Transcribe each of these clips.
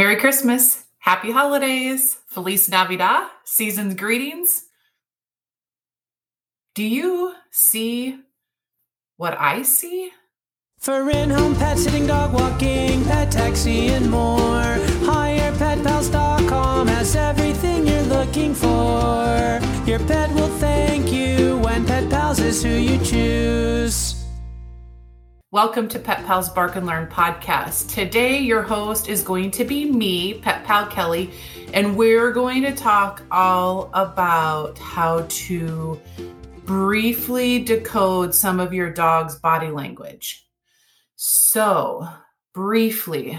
Merry Christmas, Happy Holidays, Feliz Navidad, season's greetings. Do you see what I see? For in-home pet sitting, dog walking, pet taxi, and more. HirePetPals.com has everything Welcome to Pet Pals Bark and Learn podcast. Today, your host is going to be me, Pet Pal Kelly, and we're going to talk all about how to briefly decode some of your dog's body language. So, briefly,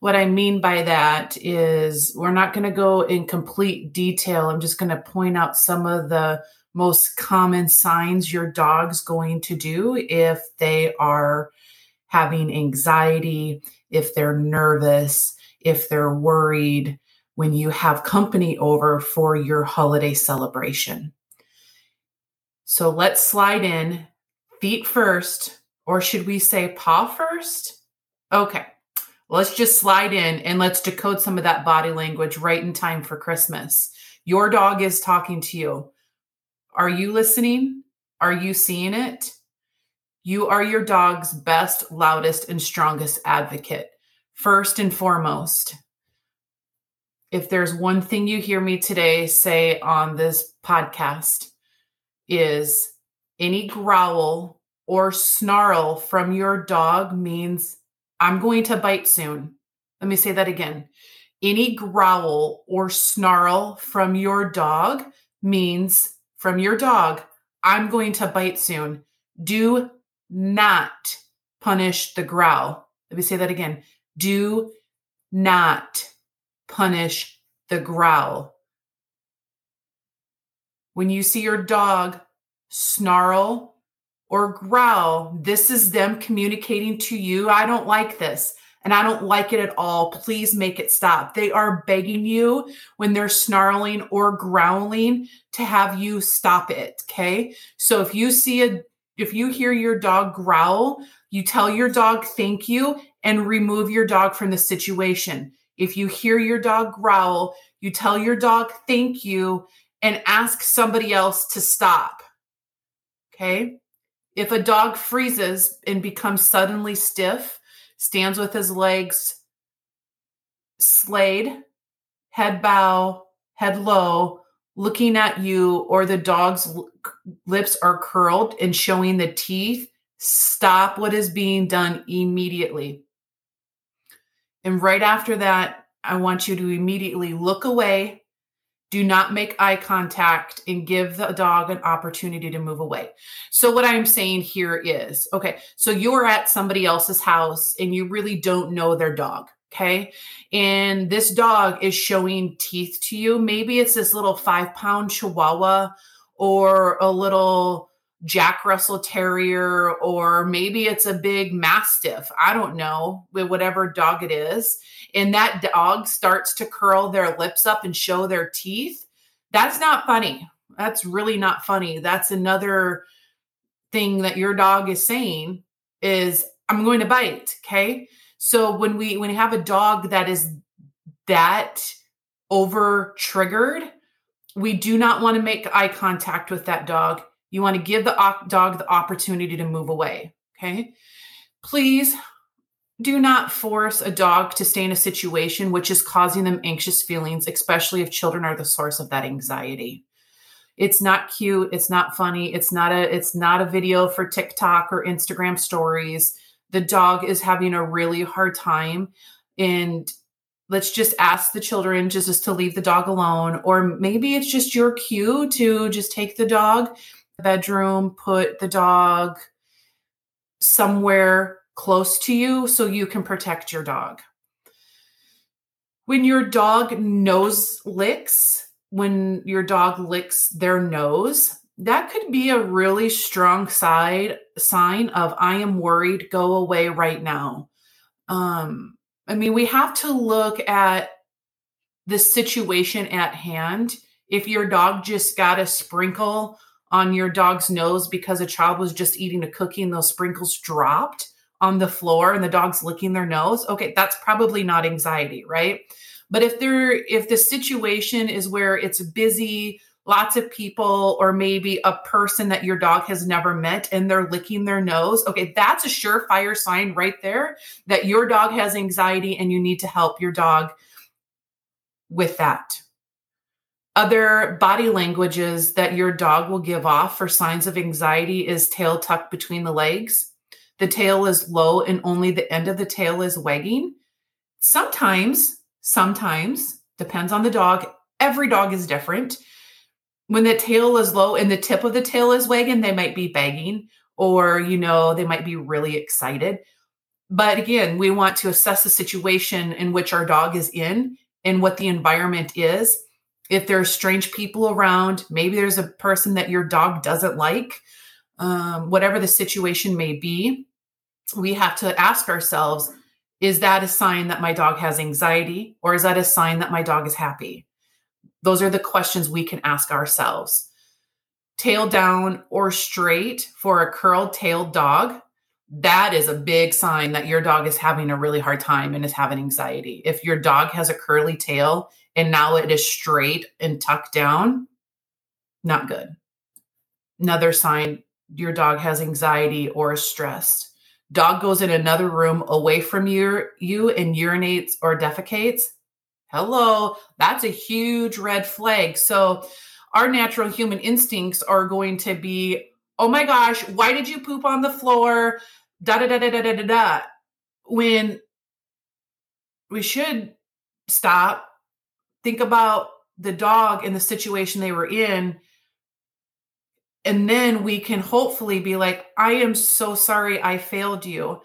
what I mean by that is we're not going to go in complete detail. I'm just going to point out some of the most common signs your dog's going to do if they are having anxiety, if they're nervous, if they're worried when you have company over for your holiday celebration. So let's slide in feet first, or should we say paw first? Okay, let's just slide in and let's decode some of that body language right in time for Christmas. Your dog is talking to you. Are you listening? Are you seeing it? You are your dog's best, loudest, and strongest advocate. First and foremost, if there's one thing you hear me today say on this podcast, is any growl or snarl from your dog means I'm going to bite soon. Let me say that again. Any growl or snarl from your dog means from your dog, I'm going to bite soon. Do not punish the growl. Let me say that again. Do not punish the growl. When you see your dog snarl or growl, this is them communicating to you, I don't like this and I don't like it at all. Please make it stop. They are begging you when they're snarling or growling to have you stop it. Okay. So if you see a, if you hear your dog growl, you tell your dog thank you and remove your dog from the situation. If you hear your dog growl, you tell your dog thank you and ask somebody else to stop. Okay. If a dog freezes and becomes suddenly stiff, stands with his legs slayed, head bow, head low, looking at you, or the dog's lips are curled and showing the teeth, stop what is being done immediately. And right after that, I want you to immediately look away do not make eye contact and give the dog an opportunity to move away. So, what I'm saying here is okay, so you're at somebody else's house and you really don't know their dog. Okay. And this dog is showing teeth to you. Maybe it's this little five pound chihuahua or a little Jack Russell Terrier, or maybe it's a big Mastiff. I don't know, whatever dog it is. And that dog starts to curl their lips up and show their teeth. That's not funny. That's really not funny. That's another thing that your dog is saying is, I'm going to bite. Okay. So when we when we have a dog that is that over triggered, we do not want to make eye contact with that dog you want to give the dog the opportunity to move away. Okay. Please do not force a dog to stay in a situation which is causing them anxious feelings, especially if children are the source of that anxiety. It's not cute, it's not funny, it's not a it's not a video for TikTok or Instagram stories. The dog is having a really hard time and let's just ask the children just, just to leave the dog alone or maybe it's just your cue to just take the dog bedroom, put the dog somewhere close to you so you can protect your dog. When your dog nose licks, when your dog licks their nose, that could be a really strong side sign of I am worried, go away right now. Um, I mean, we have to look at the situation at hand. If your dog just got a sprinkle on your dog's nose because a child was just eating a cookie and those sprinkles dropped on the floor and the dog's licking their nose, okay, that's probably not anxiety, right? But if there if the situation is where it's busy, lots of people or maybe a person that your dog has never met and they're licking their nose, okay, that's a surefire sign right there that your dog has anxiety and you need to help your dog with that. Other body languages that your dog will give off for signs of anxiety is tail tucked between the legs. The tail is low and only the end of the tail is wagging. Sometimes, sometimes, depends on the dog. Every dog is different. When the tail is low and the tip of the tail is wagging, they might be begging or, you know, they might be really excited. But again, we want to assess the situation in which our dog is in and what the environment is if there's strange people around, maybe there's a person that your dog doesn't like, um, whatever the situation may be, we have to ask ourselves is that a sign that my dog has anxiety or is that a sign that my dog is happy? Those are the questions we can ask ourselves. Tail down or straight for a curled tailed dog, that is a big sign that your dog is having a really hard time and is having anxiety. If your dog has a curly tail and now it is straight and tucked down, not good. Another sign your dog has anxiety or is stressed. Dog goes in another room away from your, you and urinates or defecates. Hello, that's a huge red flag. So, our natural human instincts are going to be, oh my gosh, why did you poop on the floor? Da da da da da da da da. When we should stop, think about the dog and the situation they were in and then we can hopefully be like i am so sorry i failed you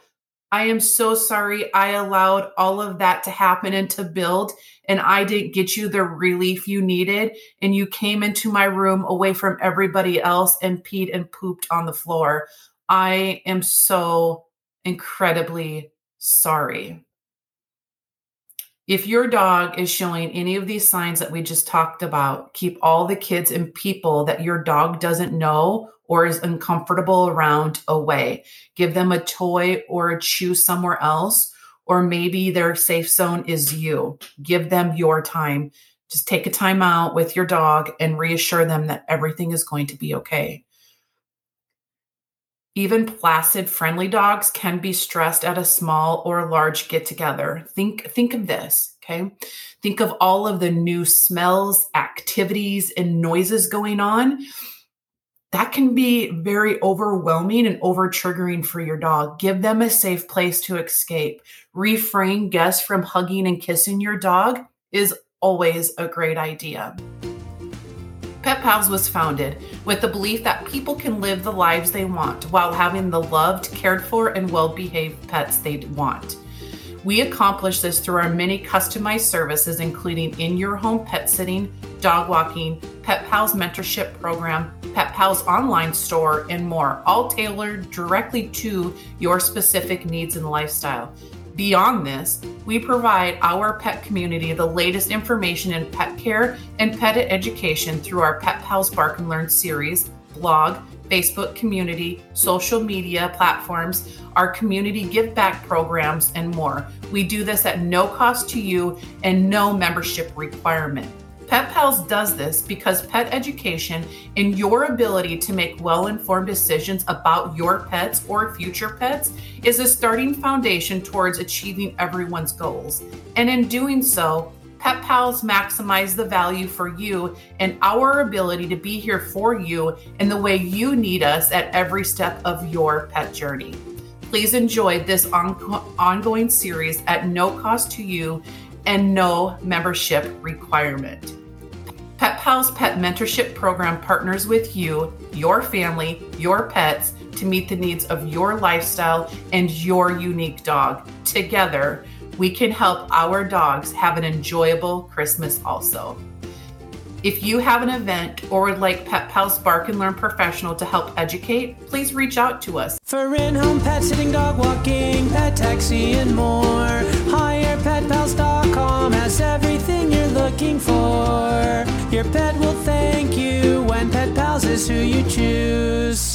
i am so sorry i allowed all of that to happen and to build and i didn't get you the relief you needed and you came into my room away from everybody else and peed and pooped on the floor. I am so incredibly sorry. If your dog is showing any of these signs that we just talked about, keep all the kids and people that your dog doesn't know or is uncomfortable around away. Give them a toy or a chew somewhere else, or maybe their safe zone is you. Give them your time. Just take a time out with your dog and reassure them that everything is going to be okay. Even placid, friendly dogs can be stressed at a small or large get together. Think, think of this, okay? Think of all of the new smells, activities, and noises going on. That can be very overwhelming and over triggering for your dog. Give them a safe place to escape. Refrain guests from hugging and kissing your dog is always a great idea. Pet Pals was founded with the belief that people can live the lives they want while having the loved, cared for, and well behaved pets they want. We accomplish this through our many customized services, including in your home pet sitting, dog walking, Pet Pals mentorship program, Pet Pals online store, and more, all tailored directly to your specific needs and lifestyle. Beyond this, we provide our pet community the latest information in pet care and pet education through our Pet Pals Bark and Learn series, blog, Facebook community, social media platforms, our community give back programs, and more. We do this at no cost to you and no membership requirement. Pet Pals does this because pet education and your ability to make well informed decisions about your pets or future pets is a starting foundation towards achieving everyone's goals. And in doing so, Pet Pals maximize the value for you and our ability to be here for you in the way you need us at every step of your pet journey. Please enjoy this on- ongoing series at no cost to you and no membership requirement. Pet Pals Pet Mentorship Program partners with you, your family, your pets to meet the needs of your lifestyle and your unique dog. Together, we can help our dogs have an enjoyable Christmas also. If you have an event or would like Pet Pals Bark and Learn Professional to help educate, please reach out to us. For in-home pet sitting, dog walking, pet taxi, and more, hire Has everything you're looking for. Your pet will thank you when Pet Pals is who you choose.